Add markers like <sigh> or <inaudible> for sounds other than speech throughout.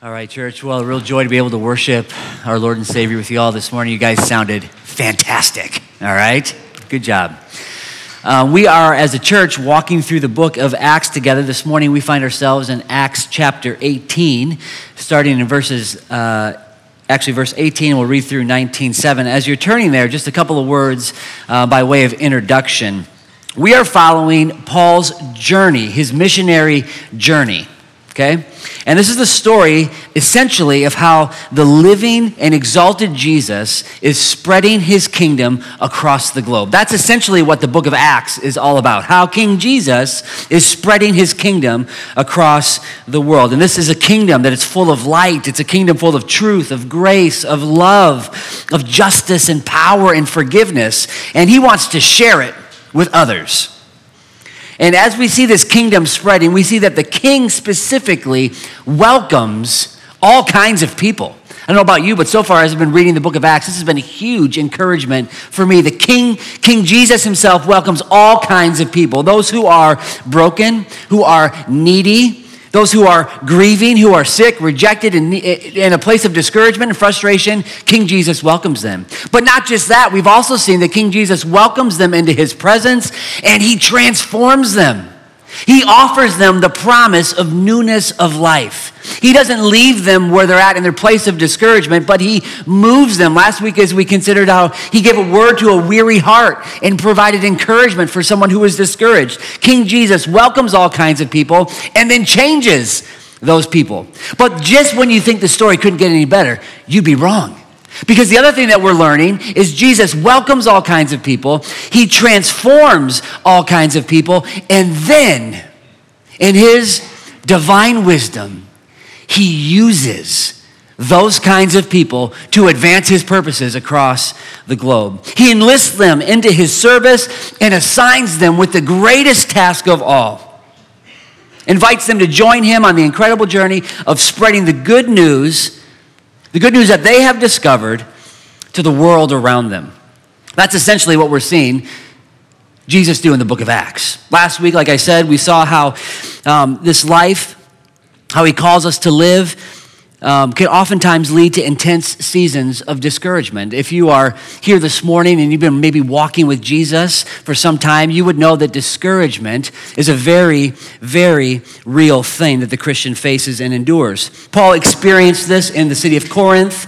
All right, church. Well, real joy to be able to worship our Lord and Savior with you all this morning. You guys sounded fantastic. All right? Good job. Uh, we are, as a church, walking through the book of Acts together. This morning, we find ourselves in Acts chapter 18, starting in verses, uh, actually, verse 18. We'll read through 19.7. As you're turning there, just a couple of words uh, by way of introduction. We are following Paul's journey, his missionary journey okay? And this is the story, essentially, of how the living and exalted Jesus is spreading his kingdom across the globe. That's essentially what the book of Acts is all about how King Jesus is spreading his kingdom across the world. And this is a kingdom that is full of light, it's a kingdom full of truth, of grace, of love, of justice and power and forgiveness. And he wants to share it with others. And as we see this kingdom spreading, we see that the king specifically welcomes all kinds of people. I don't know about you, but so far as I've been reading the book of Acts, this has been a huge encouragement for me. The King, King Jesus himself welcomes all kinds of people. Those who are broken, who are needy, those who are grieving, who are sick, rejected, in, in a place of discouragement and frustration, King Jesus welcomes them. But not just that, we've also seen that King Jesus welcomes them into his presence and he transforms them. He offers them the promise of newness of life. He doesn't leave them where they're at in their place of discouragement, but he moves them. Last week, as we considered how he gave a word to a weary heart and provided encouragement for someone who was discouraged. King Jesus welcomes all kinds of people and then changes those people. But just when you think the story couldn't get any better, you'd be wrong. Because the other thing that we're learning is Jesus welcomes all kinds of people, he transforms all kinds of people, and then in his divine wisdom, he uses those kinds of people to advance his purposes across the globe. He enlists them into his service and assigns them with the greatest task of all. Invites them to join him on the incredible journey of spreading the good news the good news that they have discovered to the world around them. That's essentially what we're seeing Jesus do in the book of Acts. Last week, like I said, we saw how um, this life, how he calls us to live, um, can oftentimes lead to intense seasons of discouragement. If you are here this morning and you've been maybe walking with Jesus for some time, you would know that discouragement is a very, very real thing that the Christian faces and endures. Paul experienced this in the city of Corinth.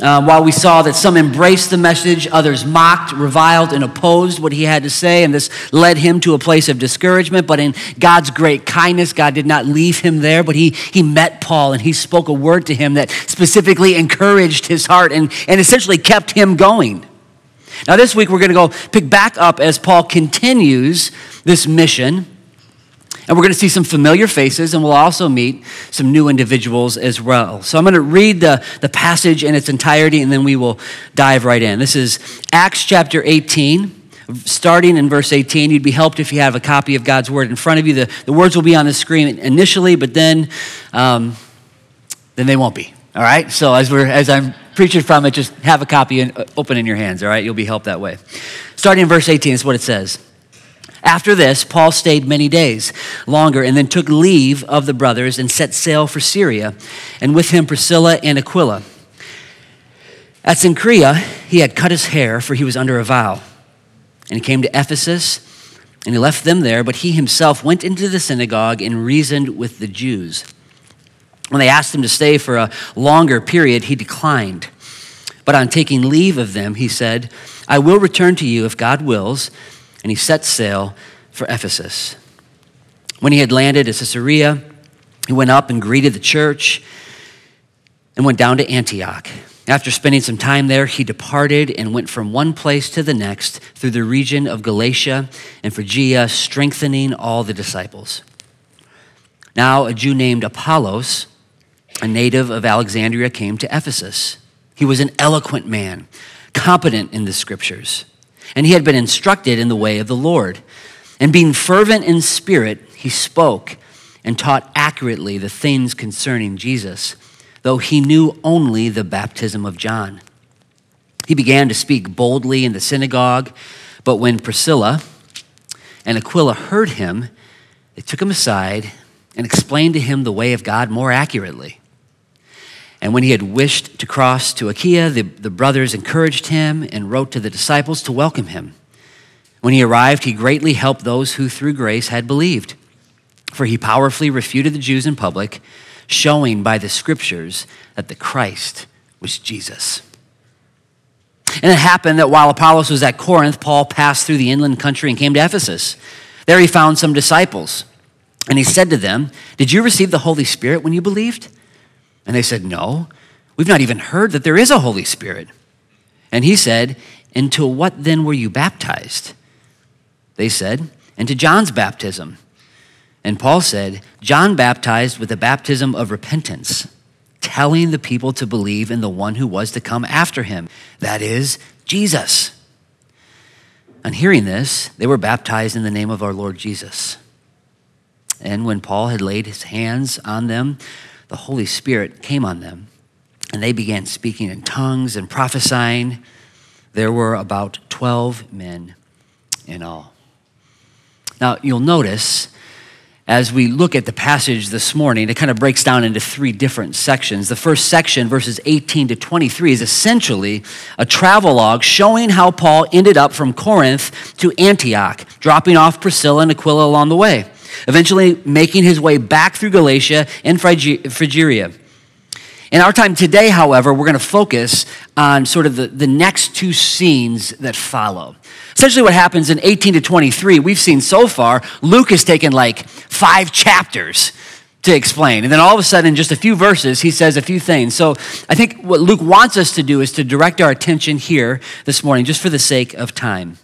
Uh, while we saw that some embraced the message, others mocked, reviled, and opposed what he had to say, and this led him to a place of discouragement. But in God's great kindness, God did not leave him there, but he, he met Paul and he spoke a word to him that specifically encouraged his heart and, and essentially kept him going. Now, this week, we're going to go pick back up as Paul continues this mission and we're going to see some familiar faces, and we'll also meet some new individuals as well. So I'm going to read the, the passage in its entirety, and then we will dive right in. This is Acts chapter 18 starting in verse 18. You'd be helped if you have a copy of God's word in front of you. The, the words will be on the screen initially, but then, um, then they won't be. All right? So as, we're, as I'm preaching from it, just have a copy and uh, open in your hands. All right? You'll be helped that way. Starting in verse 18 is what it says. After this, Paul stayed many days longer and then took leave of the brothers and set sail for Syria, and with him Priscilla and Aquila. At Cenchreae, he had cut his hair, for he was under a vow. And he came to Ephesus, and he left them there, but he himself went into the synagogue and reasoned with the Jews. When they asked him to stay for a longer period, he declined. But on taking leave of them, he said, I will return to you if God wills and he set sail for Ephesus. When he had landed at Caesarea, he went up and greeted the church and went down to Antioch. After spending some time there, he departed and went from one place to the next through the region of Galatia and Phrygia, strengthening all the disciples. Now, a Jew named Apollos, a native of Alexandria, came to Ephesus. He was an eloquent man, competent in the scriptures and he had been instructed in the way of the Lord. And being fervent in spirit, he spoke and taught accurately the things concerning Jesus, though he knew only the baptism of John. He began to speak boldly in the synagogue, but when Priscilla and Aquila heard him, they took him aside and explained to him the way of God more accurately. And when he had wished to cross to Achaia, the, the brothers encouraged him and wrote to the disciples to welcome him. When he arrived, he greatly helped those who through grace had believed. For he powerfully refuted the Jews in public, showing by the scriptures that the Christ was Jesus. And it happened that while Apollos was at Corinth, Paul passed through the inland country and came to Ephesus. There he found some disciples. And he said to them, Did you receive the Holy Spirit when you believed? And they said, No, we've not even heard that there is a Holy Spirit. And he said, Into what then were you baptized? They said, Into John's baptism. And Paul said, John baptized with the baptism of repentance, telling the people to believe in the one who was to come after him, that is, Jesus. On hearing this, they were baptized in the name of our Lord Jesus. And when Paul had laid his hands on them, the Holy Spirit came on them, and they began speaking in tongues and prophesying. There were about 12 men in all. Now, you'll notice as we look at the passage this morning, it kind of breaks down into three different sections. The first section, verses 18 to 23, is essentially a travelogue showing how Paul ended up from Corinth to Antioch, dropping off Priscilla and Aquila along the way eventually making his way back through Galatia and Phrygia. In our time today, however, we're going to focus on sort of the, the next two scenes that follow. Essentially, what happens in 18 to 23, we've seen so far, Luke has taken like five chapters to explain. And then all of a sudden, in just a few verses, he says a few things. So I think what Luke wants us to do is to direct our attention here this morning, just for the sake of time.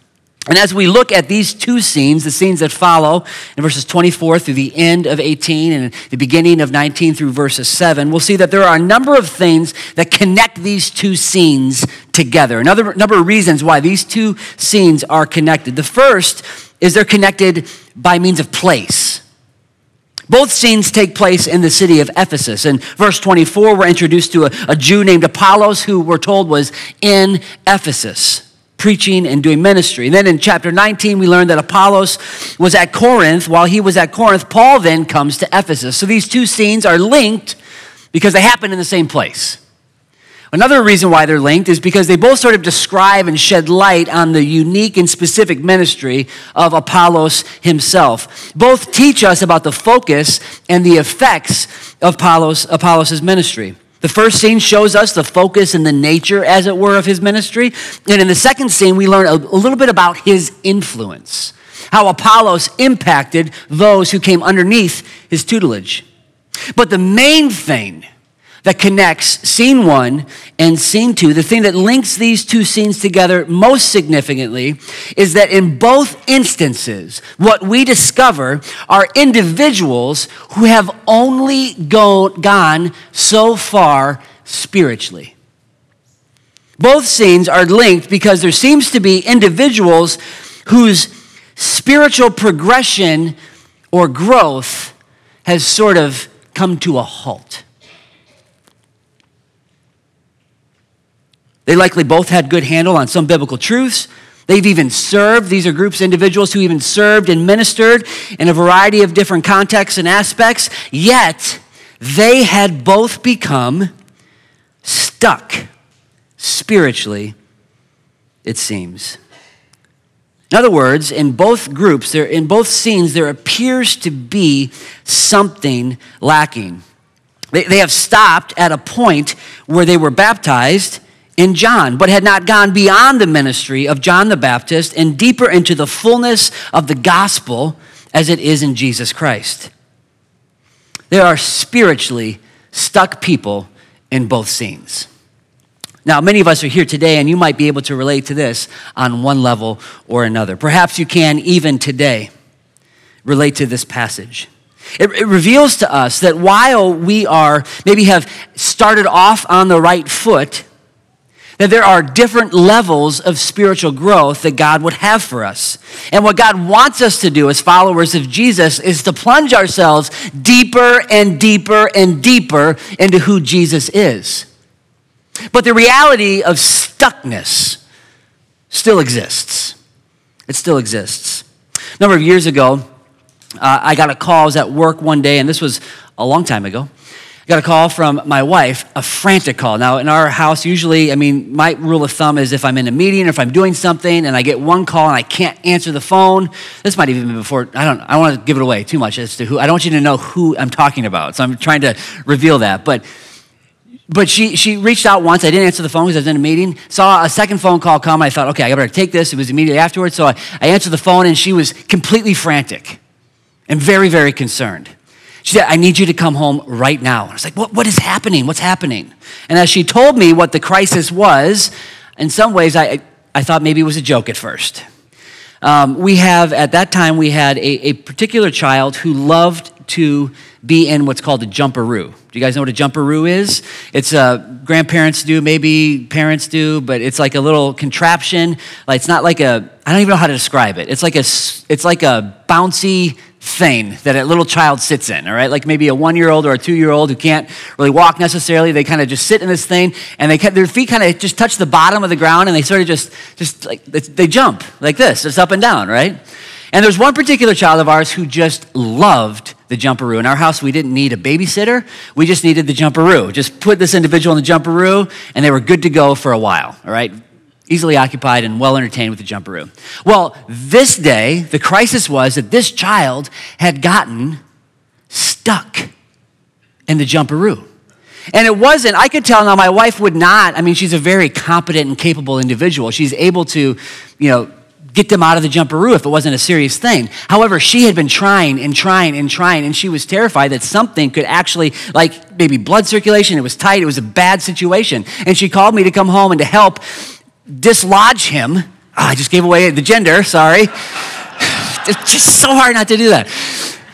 And as we look at these two scenes, the scenes that follow in verses 24 through the end of 18 and the beginning of 19 through verses 7, we'll see that there are a number of things that connect these two scenes together. Another number of reasons why these two scenes are connected. The first is they're connected by means of place. Both scenes take place in the city of Ephesus. In verse 24, we're introduced to a, a Jew named Apollos who we're told was in Ephesus preaching and doing ministry. And then in chapter 19, we learn that Apollos was at Corinth. While he was at Corinth, Paul then comes to Ephesus. So these two scenes are linked because they happen in the same place. Another reason why they're linked is because they both sort of describe and shed light on the unique and specific ministry of Apollos himself. Both teach us about the focus and the effects of Apollos, Apollos' ministry. The first scene shows us the focus and the nature, as it were, of his ministry. And in the second scene, we learn a, little bit about his influence, how Apollos impacted those who came underneath his tutelage. But the main thing that connects scene one and scene two, the thing that links these two scenes together most significantly, is that in both instances, what we discover are individuals who have only go, gone so far spiritually. Both scenes are linked because there seems to be individuals whose spiritual progression or growth has sort of come to a halt. They likely both had good handle on some biblical truths. They've even served. These are groups, individuals who even served and ministered in a variety of different contexts and aspects. Yet, they had both become stuck spiritually, it seems. In other words, in both groups, there, in both scenes, there appears to be something lacking. They, they have stopped at a point where they were baptized in John, but had not gone beyond the ministry of John the Baptist and deeper into the fullness of the gospel as it is in Jesus Christ. There are spiritually stuck people in both scenes. Now, many of us are here today, and you might be able to relate to this on one level or another. Perhaps you can, even today, relate to this passage. It, it, reveals to us that while we are, maybe have started off on the right foot, that there are different levels of spiritual growth that God would have for us. And what God wants us to do as followers of Jesus is to plunge ourselves deeper and deeper and deeper into who Jesus is. But the reality of stuckness still exists. It still exists. A number of years ago, uh, I got a call. I was at work one day, and this was a long time ago. Got a call from my wife, a frantic call. Now, in our house, usually, I mean, my rule of thumb is if I'm in a meeting or if I'm doing something and I get one call and I can't answer the phone, this might even be before, I don't, I don't want to give it away too much as to who, I don't want you to know who I'm talking about. So I'm trying to reveal that. But, but she, she reached out once. I didn't answer the phone because I was in a meeting. Saw a second phone call come. I thought, okay, I better take this. It was immediately afterwards. So I, I answered the phone and she was completely frantic and very, very concerned. She said, I need you to come home right now. I was like, what, what is happening? What's happening? And as she told me what the crisis was, in some ways, I, I thought maybe it was a joke at first. Um, we have, at that time, we had a, a particular child who loved to be in what's called a jumperoo. Do you guys know what a jumperoo is? It's uh, grandparents do, maybe parents do, but it's like a little contraption. Like it's not like a I don't even know how to describe it. It's like a it's like a bouncy thing that a little child sits in, all right? Like maybe a one year old or a two year old who can't really walk necessarily. They kind of just sit in this thing and they their feet kind of just touch the bottom of the ground and they sort of just, just like, they jump like this, It's up and down, right? And there's one particular child of ours who just loved the jumperoo. In our house, we didn't need a babysitter. We just needed the jumperoo. Just put this individual in the jumperoo, and they were good to go for a while, all right? Easily occupied and well entertained with the jumperoo. Well, this day, the crisis was that this child had gotten stuck in the jumperoo. And it wasn't, I could tell now my wife would not, I mean, she's a very competent and capable individual. She's able to, you know, get them out of the jumperoo if it wasn't a serious thing. However, she had been trying and trying and trying, and she was terrified that something could actually, like maybe blood circulation, it was tight, it was a bad situation. And she called me to come home and to help dislodge him. Oh, I just gave away the gender, sorry. it's just so hard not to do that.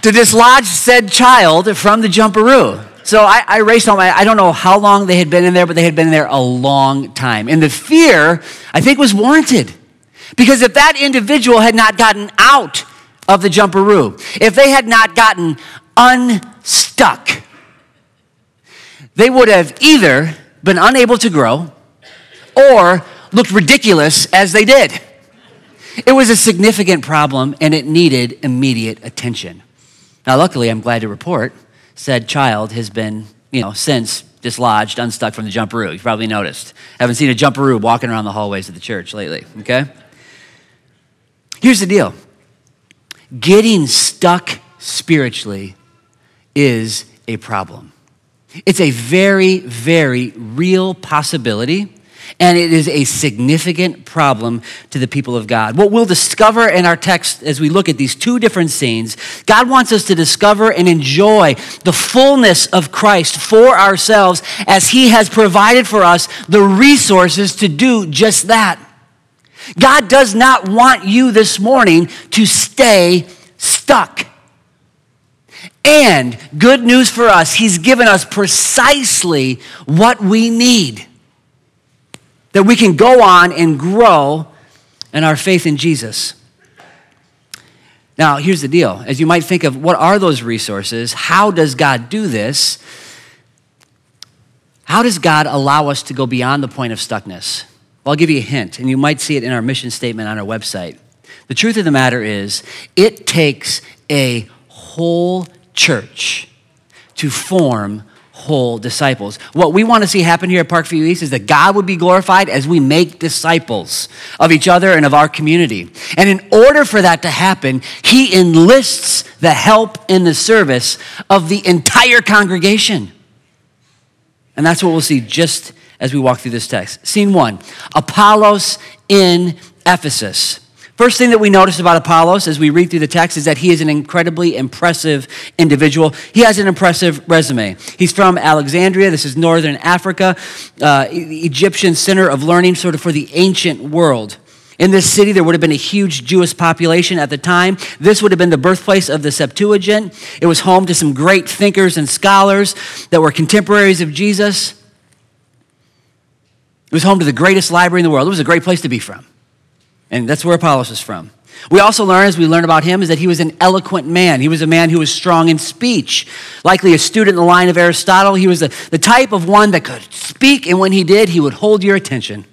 To dislodge said child from the jumperoo. So I, I raced home. I, I, don't know how long they had been in there, but they had been there a long time. And the fear, I think, was warranted. Because if that individual had not gotten out of the jumperoo, if they had not gotten unstuck, they would have either been unable to grow or looked ridiculous as they did. It was a significant problem and it needed immediate attention. Now, luckily, I'm glad to report, said child has been, you know, since dislodged, unstuck from the jumperoo. You've probably noticed. Haven't seen a jumperoo walking around the hallways of the church lately, okay? Here's the deal getting stuck spiritually is a problem. It's a very, very real possibility and it is a significant problem to the people of God. What we'll discover in our text as we look at these two different scenes, God wants us to discover and enjoy the fullness of Christ for ourselves as He has provided for us the resources to do just that. God does not want you this morning to stay stuck. And good news for us, He's given us precisely what we need that we can go on and grow in our faith in Jesus. Now, here's the deal. As you might think of what are those resources? How does God do this? How does God allow us to go beyond the point of stuckness? Well, I'll give you a hint, and you might see it in our mission statement on our website. The truth of the matter is, it takes a whole church to form whole disciples. What we want to see happen here at Parkview East is that God would be glorified as we make disciples of each other and of our community. And in order for that to happen, He enlists the help and the service of the entire congregation. And that's what we'll see just as we walk through this text. Scene one Apollos in Ephesus. First thing that we notice about Apollos as we read through the text is that he is an incredibly impressive individual. He has an impressive resume. He's from Alexandria. This is northern Africa, uh, Egyptian center of learning, sort of for the ancient world. In this city, there would have been a huge Jewish population at the time. This would have been the birthplace of the Septuagint. It was home to some great thinkers and scholars that were contemporaries of Jesus. It was home to the greatest library in the world. It was a great place to be from. And that's where Apollos is from. We also learn, as we learn about him, is that he was an eloquent man. He was a man who was strong in speech, likely a student in the line of Aristotle. He was the, the type of one that could speak, and when he did, he would hold your attention.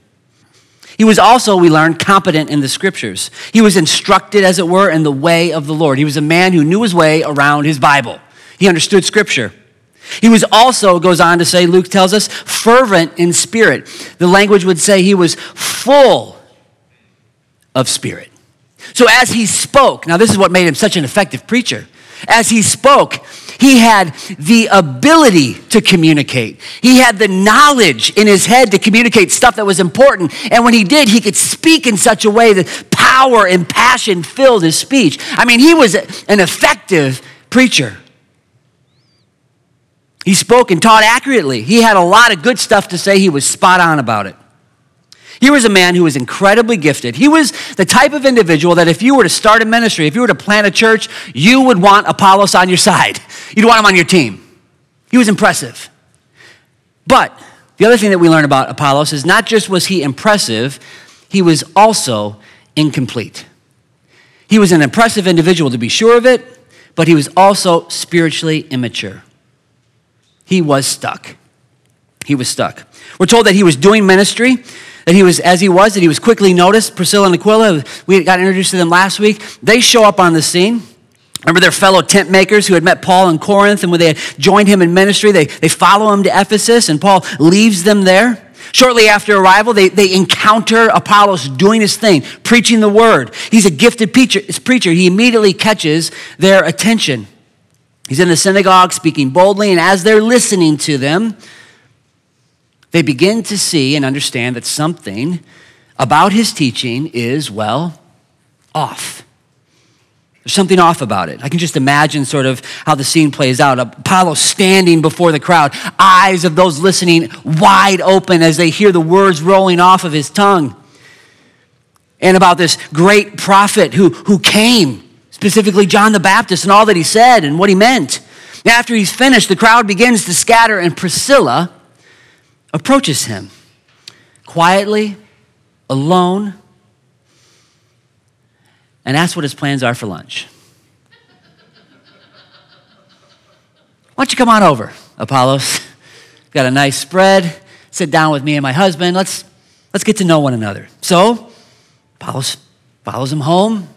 He was also, we learn, competent in the scriptures. He was instructed, as it were, in the way of the Lord. He was a man who knew his way around his Bible. He understood scripture. He was also, goes on to say, Luke tells us, fervent in spirit. The language would say he was full of spirit. So as he spoke, now this is what made him such an effective preacher. As he spoke, he had the ability to communicate. He had the knowledge in his head to communicate stuff that was important. And when he did, he could speak in such a way that power and passion filled his speech. I mean, he was an effective preacher. He spoke and taught accurately. He had a lot of good stuff to say. He was spot on about it. He was a man who was incredibly gifted. He was the type of individual that if you were to start a ministry, if you were to plant a church, you would want Apollos on your side. <laughs> You'd want him on your team. He was impressive. But the other thing that we learn about Apollos is not just was he impressive, he was also incomplete. He was an impressive individual to be sure of it, but he was also spiritually immature he was stuck. He was stuck. We're told that he was doing ministry, that he was, as he was, that he was quickly noticed. Priscilla and Aquila, we got introduced to them last week. They show up on the scene. Remember their fellow tent makers who had met Paul in Corinth and when they had joined him in ministry, they, they follow him to Ephesus and Paul leaves them there. Shortly after arrival, they, they encounter Apollos doing his thing, preaching the word. He's a gifted preacher, preacher. He immediately catches their attention. He's in the synagogue speaking boldly, and as they're listening to them, they begin to see and understand that something about his teaching is, well, off. There's something off about it. I can just imagine sort of how the scene plays out. Uh, Apollo standing before the crowd, eyes of those listening wide open as they hear the words rolling off of his tongue. And about this great prophet who, who came specifically John the Baptist and all that he said and what he meant. After he's finished, the crowd begins to scatter, and Priscilla approaches him quietly, alone, and asks what his plans are for lunch. Why don't you come on over, Apollos? <laughs> Got a nice spread. Sit down with me and my husband. Let's, let's get to know one another. So, Apollos follows him home.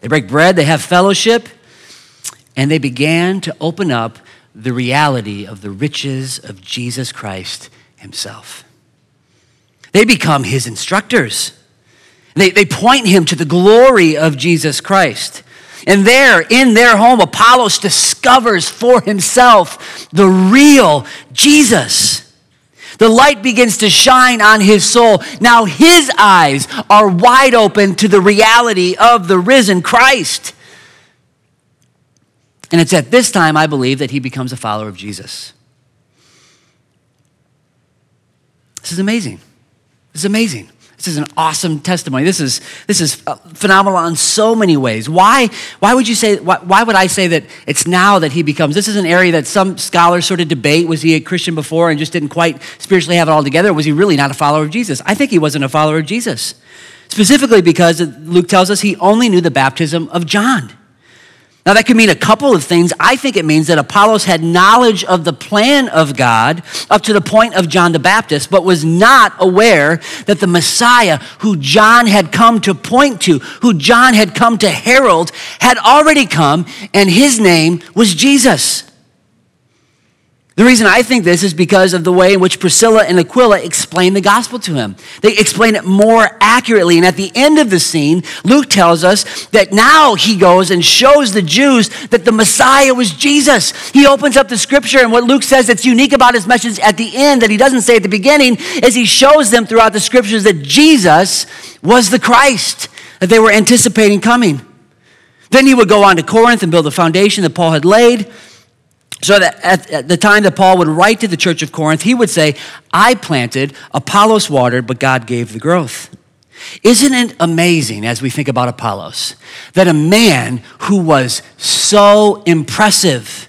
They break bread, they have fellowship, and they began to open up the reality of the riches of Jesus Christ himself. They become his instructors. They, they point him to the glory of Jesus Christ. And there, in their home, Apollos discovers for himself the real Jesus. The light begins to shine on his soul. Now his eyes are wide open to the reality of the risen Christ. And it's at this time, I believe, that he becomes a follower of Jesus. This is amazing. This is amazing. This is an awesome testimony. This is, this is uh, phenomenal in so many ways. Why, why would you say, why, why would I say that it's now that he becomes? This is an area that some scholars sort of debate. Was he a Christian before and just didn't quite spiritually have it all together? Was he really not a follower of Jesus? I think he wasn't a follower of Jesus. Specifically because Luke tells us he only knew the baptism of John. Now, that could mean a couple of things. I think it means that Apollos had knowledge of the plan of God up to the point of John the Baptist, but was not aware that the Messiah who John had come to point to, who John had come to herald, had already come, and his name was Jesus. The reason I think this is because of the way in which Priscilla and Aquila explain the gospel to him. They explain it more accurately. And at the end of the scene, Luke tells us that now he goes and shows the Jews that the Messiah was Jesus. He opens up the scripture, and what Luke says that's unique about his message at the end that he doesn't say at the beginning is he shows them throughout the scriptures that Jesus was the Christ that they were anticipating coming. Then he would go on to Corinth and build the foundation that Paul had laid. So that at, at, the time that Paul would write to the church of Corinth, he would say, I planted, Apollos watered, but God gave the growth. Isn't it amazing as we think about Apollos that a man who was so impressive,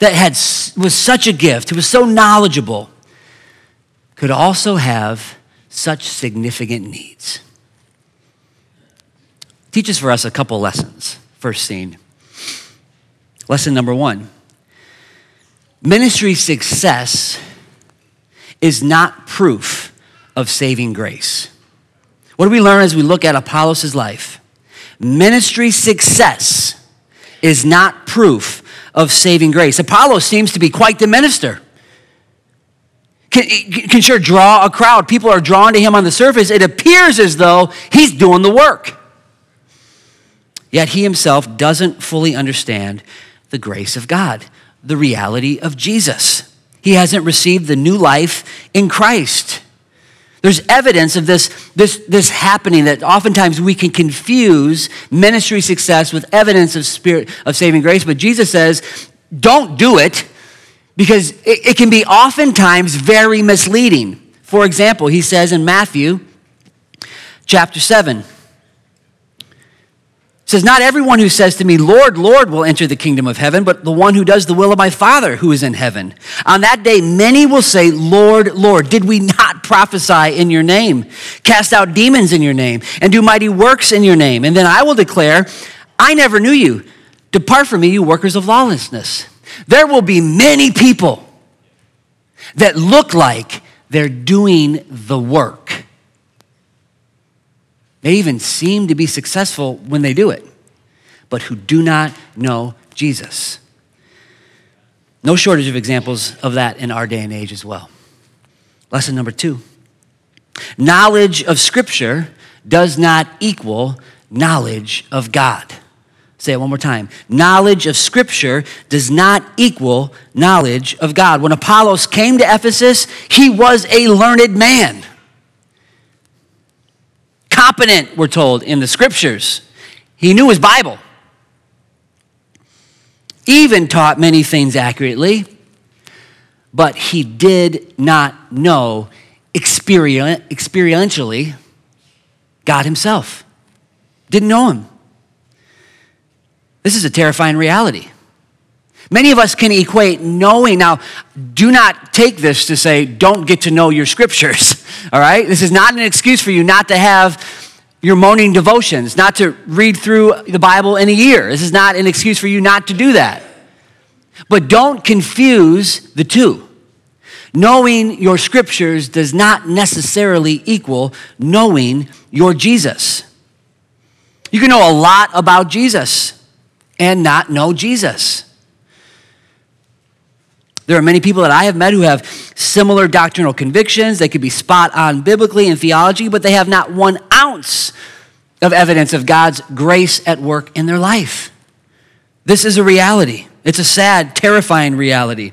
that had, was such a gift, who was so knowledgeable, could also have such significant needs? Teaches for us a couple lessons. First scene. Lesson number one Ministry success is not proof of saving grace. What do we learn as we look at Apollos' life? Ministry success is not proof of saving grace. Apollos seems to be quite the minister. Can, can sure draw a crowd. People are drawn to him on the surface. It appears as though he's doing the work. Yet he himself doesn't fully understand the grace of God, the reality of Jesus. He hasn't received the new life in Christ. There's evidence of this, this, this happening that oftentimes we can confuse ministry success with evidence of spirit of saving grace. But Jesus says, don't do it because it, it can be oftentimes very misleading. For example, he says in Matthew chapter 7, says, Not everyone who says to me, Lord, Lord, will enter the kingdom of heaven, but the one who does the will of my Father who is in heaven. On that day, many will say, Lord, Lord, did we not prophesy in your name, cast out demons in your name, and do mighty works in your name? And then I will declare, I never knew you. Depart from me, you workers of lawlessness. There will be many people that look like they're doing the work they even seem to be successful when they do it, but who do not know Jesus. No shortage of examples of that in our day and age as well. Lesson number two knowledge of Scripture does not equal knowledge of God. Say it one more time. Knowledge of Scripture does not equal knowledge of God. When Apollos came to Ephesus, he was a learned man competent, we're told, in the scriptures. He knew his Bible, even taught many things accurately, but he did not know experientially God himself. Didn't know him. This is a terrifying reality. Many of us can equate knowing. Now, do not take this to say, don't get to know your scriptures, <laughs> all right? This is not an excuse for you not to have your morning devotions, not to read through the Bible in a year. This is not an excuse for you not to do that. But don't confuse the two. Knowing your scriptures does not necessarily equal knowing your Jesus. You can know a lot about Jesus and not know Jesus. There are many people that I have met who have similar doctrinal convictions. They could be spot on biblically and theology, but they have not one ounce of evidence of God's grace at work in their life. This is a reality. It's a sad, terrifying reality.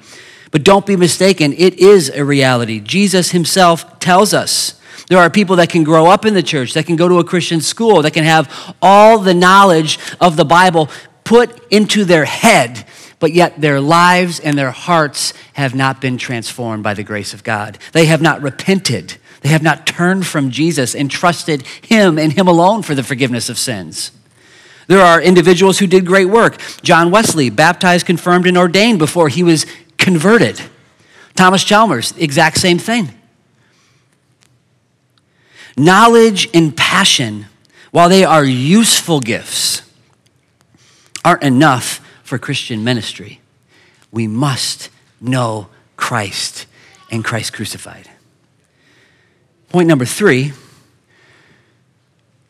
But don't be mistaken, it is a reality. Jesus himself tells us. There are people that can grow up in the church, that can go to a Christian school, that can have all the knowledge of the Bible put into their head but yet their lives and their hearts have not been transformed by the grace of God. They have not repented. They have not turned from Jesus and trusted Him and Him alone for the forgiveness of sins. There are individuals who did great work. John Wesley, baptized, confirmed, and ordained before he was converted. Thomas Chalmers, exact same thing. Knowledge and passion, while they are useful gifts, aren't enough for Christian ministry. We must know Christ and Christ crucified. Point number three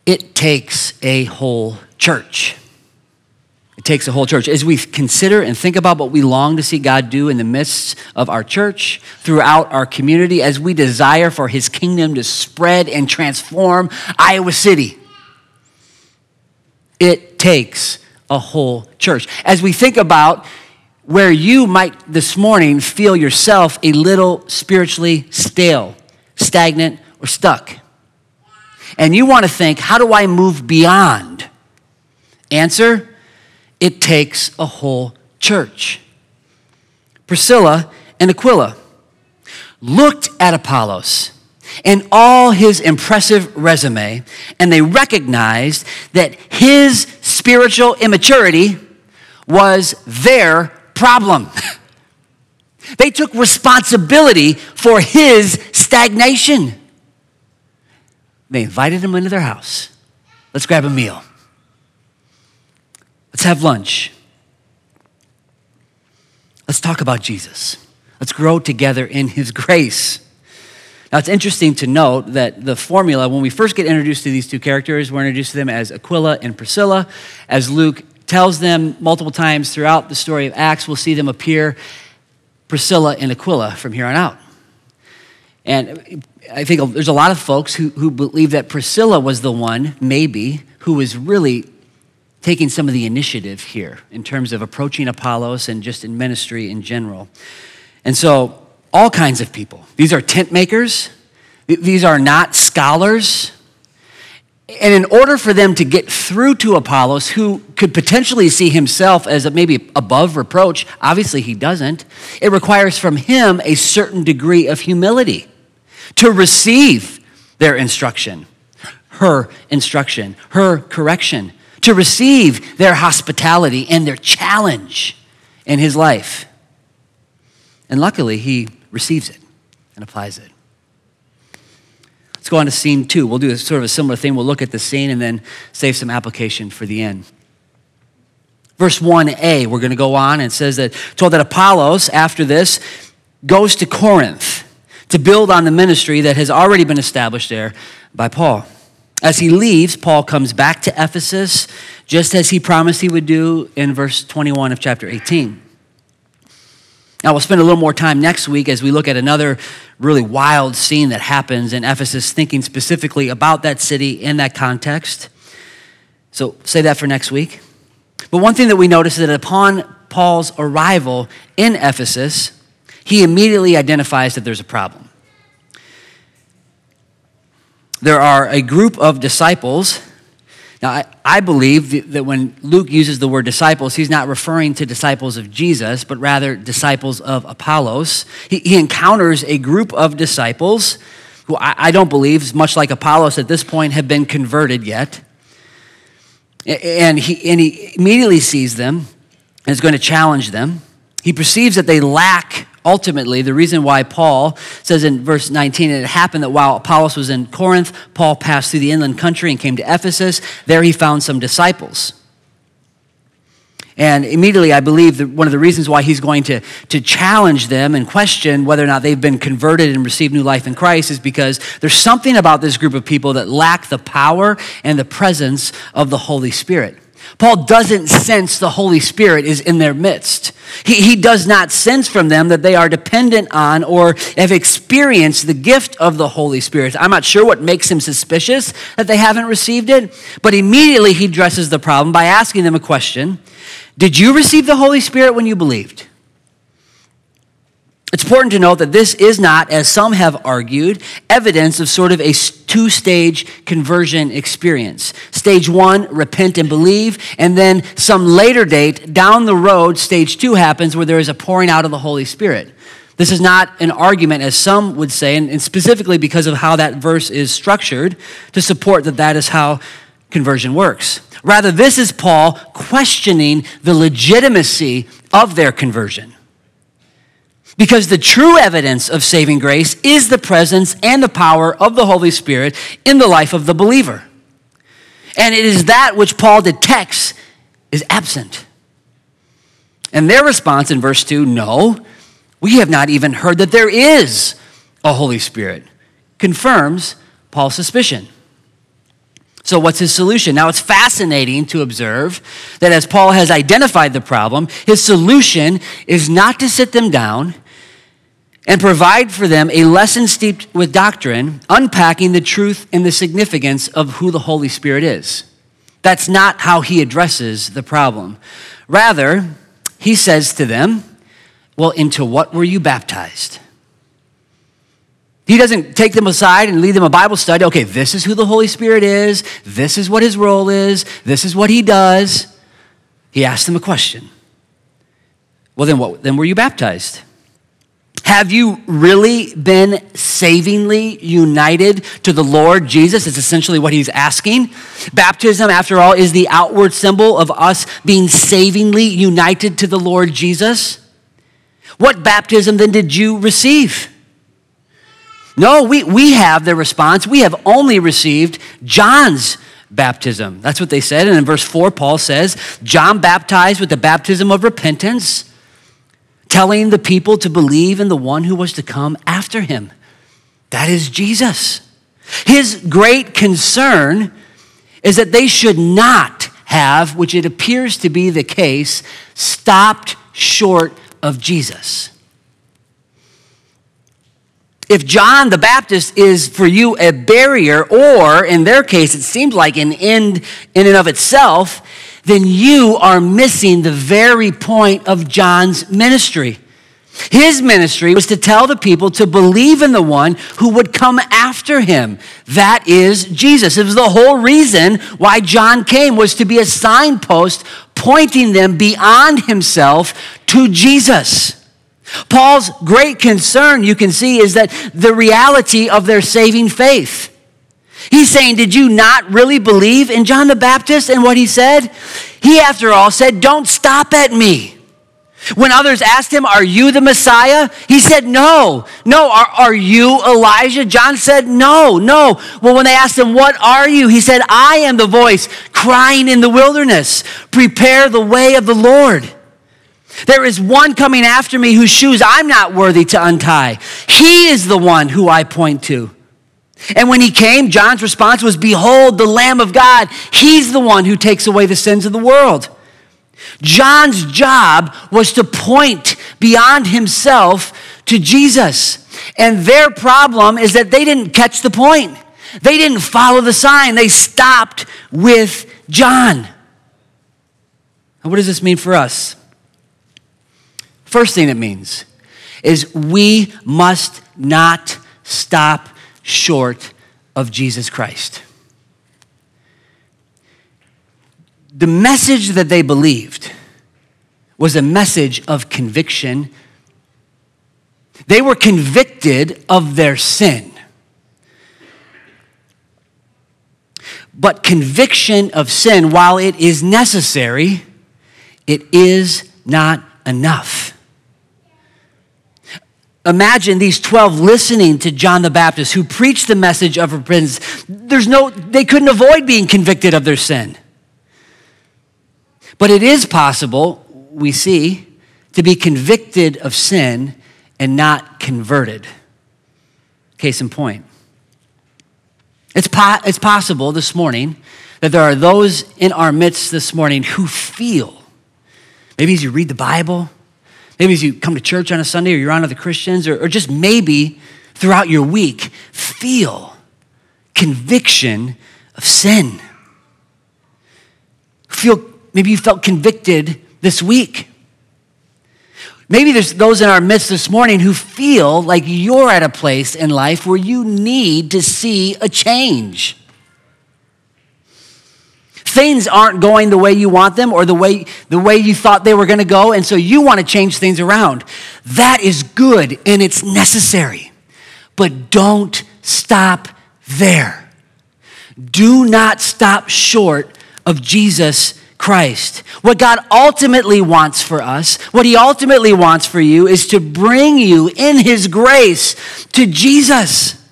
it takes a whole church. It takes a whole church. As we consider and think about what we long to see God do in the midst of our church, throughout our community, as we desire for his kingdom to spread and transform Iowa City, it takes a whole church. As we think about where you might this morning feel yourself a little spiritually stale, stagnant, or stuck. And you want to think, how do I move beyond? Answer, it takes a whole church. Priscilla and Aquila looked at Apollos and all his impressive resume, and they recognized that his spiritual immaturity was their problem. <laughs> they took responsibility for his stagnation. They invited him into their house. Let's grab a meal. Let's have lunch. Let's talk about Jesus. Let's grow together in his grace. Now, it's interesting to note that the formula, when we first get introduced to these two characters, we're introduced to them as Aquila and Priscilla. As Luke tells them multiple times throughout the story of Acts. We'll see them appear, Priscilla and Aquila, from here on out. And I think there's a lot of folks who, who believe that Priscilla was the one, maybe, who was really taking some of the initiative here in terms of approaching Apollos and just in ministry in general. And so, all kinds of people. These are tent makers, these are not scholars. And in order for them to get through to Apollos, who could potentially see himself as maybe above reproach, obviously he doesn't, it requires from him a certain degree of humility to receive their instruction, her instruction, her correction, to receive their hospitality and their challenge in his life. And luckily, he receives it and applies it. Let's go on to scene two. We'll do a, sort of a similar thing. We'll look at the scene and then save some application for the end. Verse 1a, we're going to go on and says that told that Apollos, after this, goes to Corinth to build on the ministry that has already been established there by Paul. As he leaves, Paul comes back to Ephesus, just as he promised he would do in verse 21 of chapter 18. Now, we'll spend a little more time next week as we look at another really wild scene that happens in Ephesus, thinking specifically about that city in that context. So, say that for next week. But one thing that we notice is that upon Paul's arrival in Ephesus, he immediately identifies that there's a problem there are a group of disciples. Now, I, I, believe that when Luke uses the word disciples, he's not referring to disciples of Jesus, but rather disciples of Apollos. He, he encounters a group of disciples who I, I don't believe, much like Apollos at this point, have been converted yet. And he, and he immediately sees them and is going to challenge them. He perceives that they lack ultimately, the reason why Paul says in verse 19, it happened that while Apollos was in Corinth, Paul passed through the inland country and came to Ephesus. There he found some disciples. And immediately, I believe that one of the reasons why he's going to, to challenge them and question whether or not they've been converted and received new life in Christ is because there's something about this group of people that lack the power and the presence of the Holy Spirit. Paul doesn't sense the Holy Spirit is in their midst. He, he does not sense from them that they are dependent on or have experienced the gift of the Holy Spirit. I'm not sure what makes him suspicious that they haven't received it, but immediately he addresses the problem by asking them a question Did you receive the Holy Spirit when you believed? It's important to note that this is not, as some have argued, evidence of sort of a two stage conversion experience. Stage one, repent and believe, and then some later date, down the road, stage two happens where there is a pouring out of the Holy Spirit. This is not an argument, as some would say, and specifically because of how that verse is structured, to support that that is how conversion works. Rather, this is Paul questioning the legitimacy of their conversion. Because the true evidence of saving grace is the presence and the power of the Holy Spirit in the life of the believer. And it is that which Paul detects is absent. And their response in verse 2 no, we have not even heard that there is a Holy Spirit, confirms Paul's suspicion. So, what's his solution? Now, it's fascinating to observe that as Paul has identified the problem, his solution is not to sit them down and provide for them a lesson steeped with doctrine, unpacking the truth and the significance of who the Holy Spirit is. That's not how he addresses the problem. Rather, he says to them, Well, into what were you baptized? He doesn't take them aside and lead them a Bible study. Okay, this is who the Holy Spirit is. This is what his role is. This is what he does. He asks them a question. Well, then what? Then were you baptized? Have you really been savingly united to the Lord Jesus? Is essentially what he's asking. Baptism, after all, is the outward symbol of us being savingly united to the Lord Jesus. What baptism then did you receive? No, we, we have the response. We have only received John's baptism. That's what they said. And in verse 4, Paul says, John baptized with the baptism of repentance telling the people to believe in the one who was to come after him. That is Jesus. His great concern is that they should not have, which it appears to be the case, stopped short of Jesus. If John the Baptist is for you a barrier, or in their case, it seems like an end in and of itself, then you are missing the very point of John's ministry. His ministry was to tell the people to believe in the one who would come after him. That is Jesus. It was the whole reason why John came was to be a signpost pointing them beyond himself to Jesus. Paul's great concern, you can see, is that the reality of their saving faith. He's saying, Did you not really believe in John the Baptist and what he said? He, after all, said, Don't stop at me. When others asked him, Are you the Messiah? He said, No. No. Are, are you Elijah? John said, No, no. Well, when they asked him, What are you? He said, I am the voice crying in the wilderness, Prepare the way of the Lord. There is one coming after me whose shoes I'm not worthy to untie. He is the one who I point to. And when he came, John's response was, Behold, the Lamb of God. He's the one who takes away the sins of the world. John's job was to point beyond himself to Jesus. And their problem is that they didn't catch the point. They didn't follow the sign. They stopped with John. And what does this mean for us? First thing it means is we must not stop short of Jesus Christ. the message that they believed was a message of conviction. They were convicted of their sin. But conviction of sin, while it is necessary, it is not enough. Imagine these 12 listening to John the Baptist who preached the message of repentance. There's no, they couldn't avoid being convicted of their sin. But it is possible, we see, to be convicted of sin and not converted. Case in point. It's, po- it's possible this morning that there are those in our midst this morning who feel, maybe as you read the Bible, maybe as you come to church on a Sunday or you're on other Christians, or, or just maybe throughout your week, feel conviction of sin. Feel Maybe you felt convicted this week. Maybe there's those in our midst this morning who feel like you're at a place in life where you need to see a change. Things aren't going the way you want them or the way, the way you thought they were going to go, and so you want to change things around. That is good and it's necessary. But don't stop there. Do not stop short of Jesus Christ. What God ultimately wants for us, what He ultimately wants for you, is to bring you in His grace to Jesus.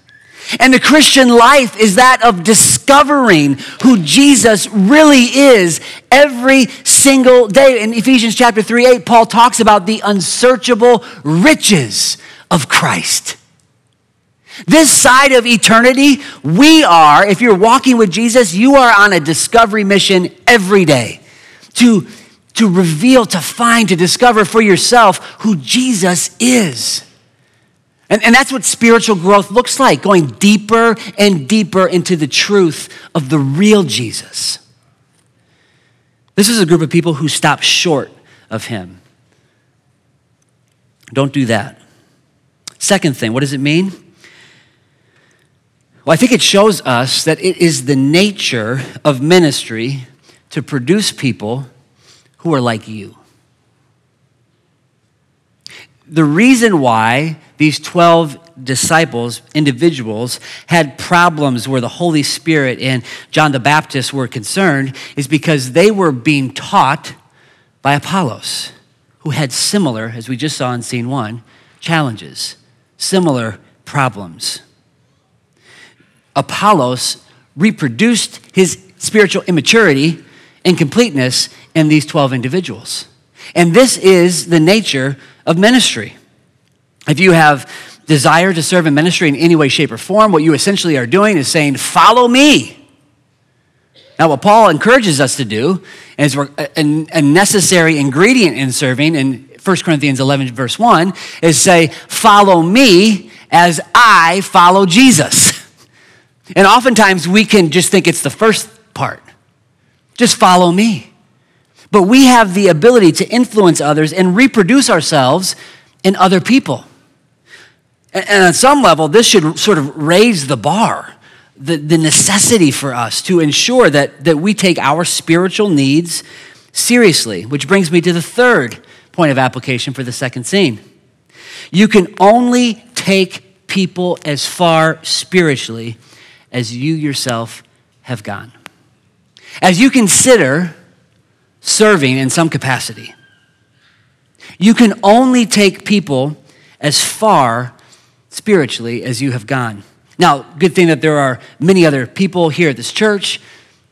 And the Christian life is that of discovering who Jesus really is every single day. In Ephesians chapter 3 8, Paul talks about the unsearchable riches of Christ. This side of eternity, we are, if you're walking with Jesus, you are on a discovery mission every day to, to reveal, to find, to discover for yourself who Jesus is. And, and that's what spiritual growth looks like going deeper and deeper into the truth of the real Jesus. This is a group of people who stop short of him. Don't do that. Second thing, what does it mean? Well, I think it shows us that it is the nature of ministry to produce people who are like you. The reason why these 12 disciples, individuals, had problems where the Holy Spirit and John the Baptist were concerned is because they were being taught by Apollos, who had similar, as we just saw in scene one, challenges, similar problems. Apollos reproduced his spiritual immaturity and completeness in these 12 individuals. And this is the nature of ministry. If you have desire to serve in ministry in any way, shape, or form, what you essentially are doing is saying, Follow me. Now, what Paul encourages us to do, is uh, a necessary ingredient in serving in 1 Corinthians 11, verse 1, is say, Follow me as I follow Jesus. And oftentimes we can just think it's the first part. Just follow me. But we have the ability to influence others and reproduce ourselves in other people. And on some level, this should sort of raise the bar, the, the necessity for us to ensure that, that we take our spiritual needs seriously, which brings me to the third point of application for the second scene. You can only take people as far spiritually as you yourself have gone. As you consider serving in some capacity, you can only take people as far spiritually as you have gone. Now, good thing that there are many other people here at this church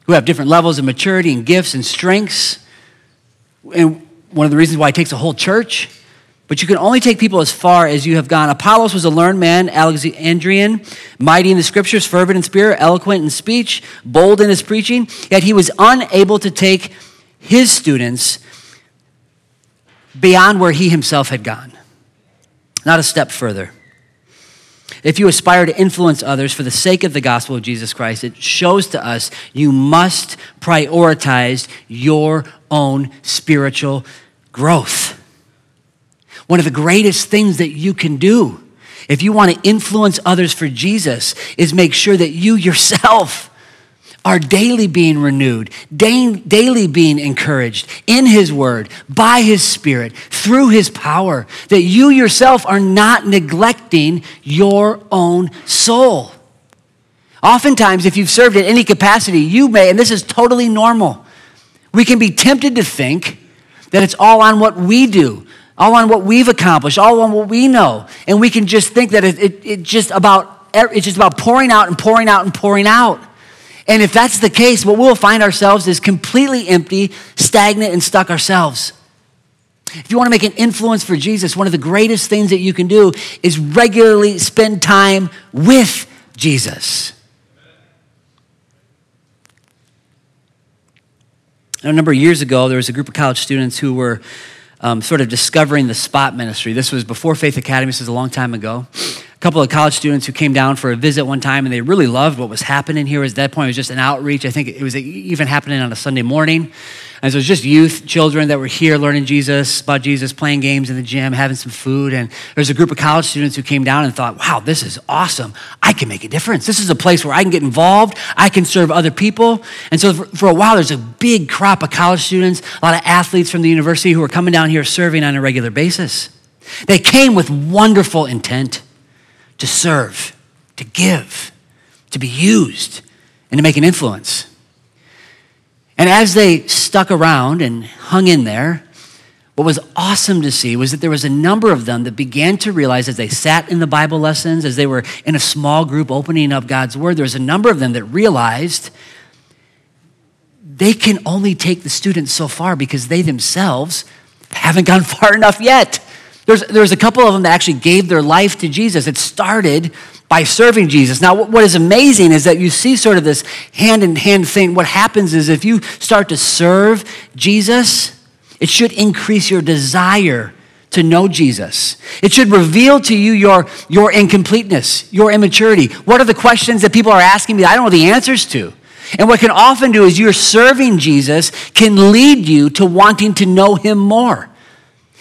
who have different levels of maturity and gifts and strengths. And one of the reasons why it takes a whole church but you can only take people as far as you have gone. Apollos was a learned man, Alexandrian, mighty in the scriptures, fervent in spirit, eloquent in speech, bold in his preaching, yet he was unable to take his students beyond where he himself had gone. Not a step further. If you aspire to influence others for the sake of the gospel of Jesus Christ, it shows to us you must prioritize your own spiritual growth. One of the greatest things that you can do if you want to influence others for Jesus is make sure that you yourself are daily being renewed, daily being encouraged in His Word, by His Spirit, through His power, that you yourself are not neglecting your own soul. Oftentimes, if you've served in any capacity, you may, and this is totally normal, we can be tempted to think that it's all on what we do, all on what we've accomplished, all on what we know. And we can just think that it, it, it just about, er, it's just about pouring out and pouring out and pouring out. And if that's the case, what we'll find ourselves is completely empty, stagnant, and stuck ourselves. If you want to make an influence for Jesus, one of the greatest things that you can do is regularly spend time with Jesus. A number of years ago, there was a group of college students who were um, sort of discovering the spot ministry. This was before Faith Academy, this was a long time ago. Couple of college students who came down for a visit one time and they really loved what was happening here. At that point, it was just an outreach. I think it was even happening on a Sunday morning. And so it was just youth, children that were here learning Jesus, about Jesus, playing games in the gym, having some food. And there's a group of college students who came down and thought, wow, this is awesome. I can make a difference. This is a place where I can get involved. I can serve other people. And so for, for a while, there's a big crop of college students, a lot of athletes from the university who are coming down here serving on a regular basis. They came with wonderful intent to serve, to give, to be used, and to make an influence. And as they stuck around and hung in there, what was awesome to see was that there was a number of them that began to realize as they sat in the Bible lessons, as they were in a small group opening up God's Word, there was a number of them that realized they can only take the students so far because they themselves haven't gone <laughs> far enough yet. There's, there's a couple of them that actually gave their life to Jesus. It started by serving Jesus. Now, what is amazing is that you see sort of this hand in hand thing. What happens is if you start to serve Jesus, it should increase your desire to know Jesus. It should reveal to you your, your incompleteness, your immaturity. What are the questions that people are asking me I don't know the answers to? And what can often do is you're serving Jesus can lead you to wanting to know him more.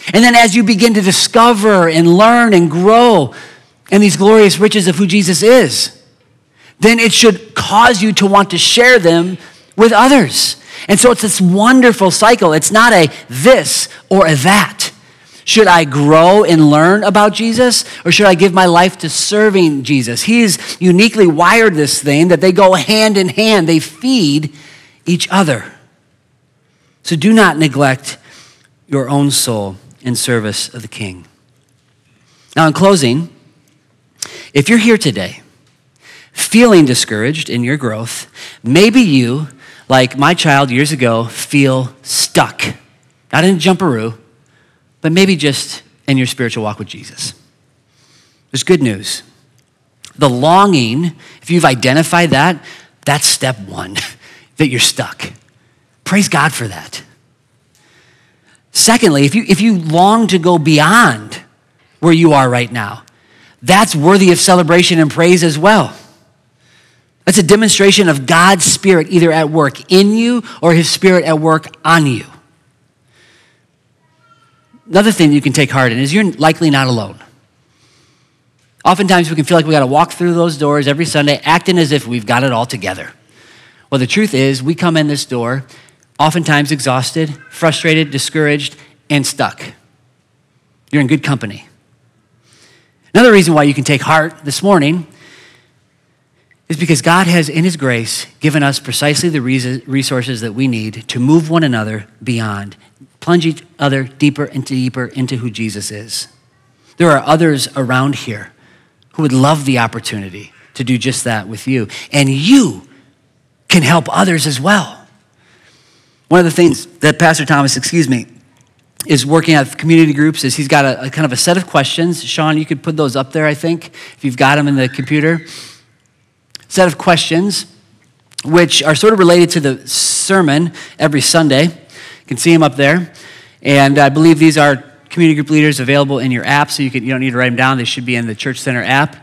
And then as you begin to discover and learn and grow in these glorious riches of who Jesus is, then it should cause you to want to share them with others. And so it's this wonderful cycle. It's not a this or a that. Should I grow and learn about Jesus or should I give my life to serving Jesus? He's uniquely wired this thing that they go hand in hand, they feed each other. So do not neglect your own soul in service of the King. Now, in closing, if you're here today feeling discouraged in your growth, maybe you, like my child years ago, feel stuck. Not in a jumperoo, but maybe just in your spiritual walk with Jesus. There's good news. The longing, if you've identified that, that's step one. <laughs> that you're stuck. Praise God for that. Secondly, if you, if you long to go beyond where you are right now, that's worthy of celebration and praise as well. That's a demonstration of God's Spirit either at work in you or His Spirit at work on you. Another thing you can take heart in is you're likely not alone. Oftentimes we can feel like we got to walk through those doors every Sunday acting as if we've got it all together. Well, the truth is, we come in this door oftentimes exhausted, frustrated, discouraged, and stuck. You're in good company. Another reason why you can take heart this morning is because God has, in His grace, given us precisely the resources that we need to move one another beyond, plunge each other deeper and deeper into who Jesus is. There are others around here who would love the opportunity to do just that with you. And you can help others as well. One of the things that Pastor Thomas, excuse me, is working at community groups is he's got a, a, kind of a set of questions. Sean, you could put those up there, I think, if you've got them in the computer. Set of questions, which are sort of related to the sermon every Sunday. You can see them up there. And I believe these are community group leaders available in your app, so you, can, you don't need to write them down. They should be in the Church Center app.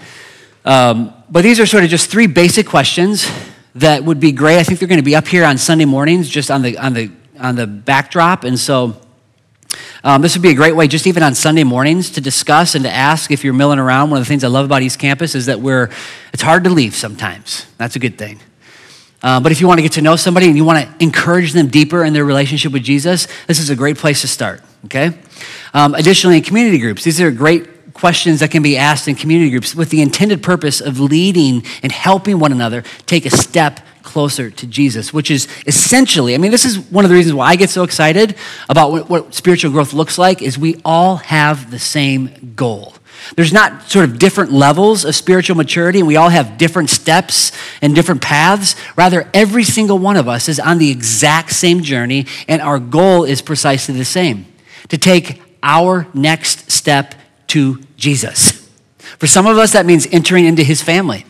Um, but these are sort of just three basic questions that would be great. I think they're going to be up here on Sunday mornings, just on the, on the, on the backdrop. And so um, this would be a great way, just even on Sunday mornings, to discuss and to ask if you're milling around. One of the things I love about East Campus is that we're, it's hard to leave sometimes. That's a good thing. Uh, but if you want to get to know somebody and you want to encourage them deeper in their relationship with Jesus, this is a great place to start, okay? Um, additionally, community groups, these are great questions that can be asked in community groups with the intended purpose of leading and helping one another take a step closer to Jesus, which is essentially, I mean, this is one of the reasons why I get so excited about what, what spiritual growth looks like is we all have the same goal. There's not sort of different levels of spiritual maturity, and we all have different steps and different paths. Rather, every single one of us is on the exact same journey, and our goal is precisely the same to take our next step to Jesus. For some of us, that means entering into his family.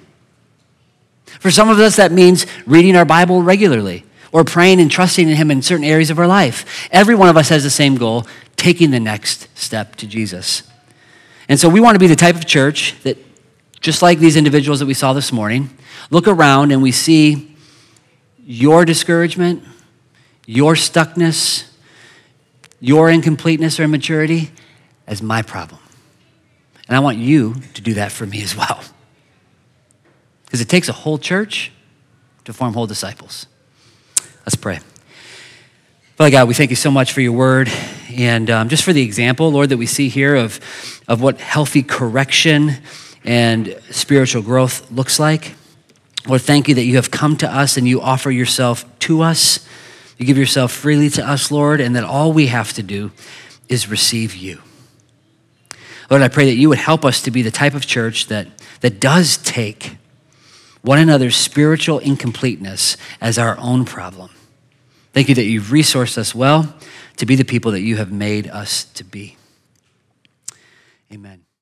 For some of us, that means reading our Bible regularly or praying and trusting in him in certain areas of our life. Every one of us has the same goal taking the next step to Jesus. And so we want to be the type of church that, just like these individuals that we saw this morning, look around and we see your discouragement, your stuckness, your incompleteness or immaturity as my problem. And I want you to do that for me as well. Because it takes a whole church to form whole disciples. Let's pray. Father God, we thank you so much for your word and um, just for the example, Lord, that we see here of, of what healthy correction and spiritual growth looks like. Lord, thank you that you have come to us and you offer yourself to us. You give yourself freely to us, Lord, and that all we have to do is receive you. Lord, I pray that you would help us to be the type of church that, that does take one another's spiritual incompleteness as our own problem. Thank you that you've resourced us well to be the people that you have made us to be. Amen.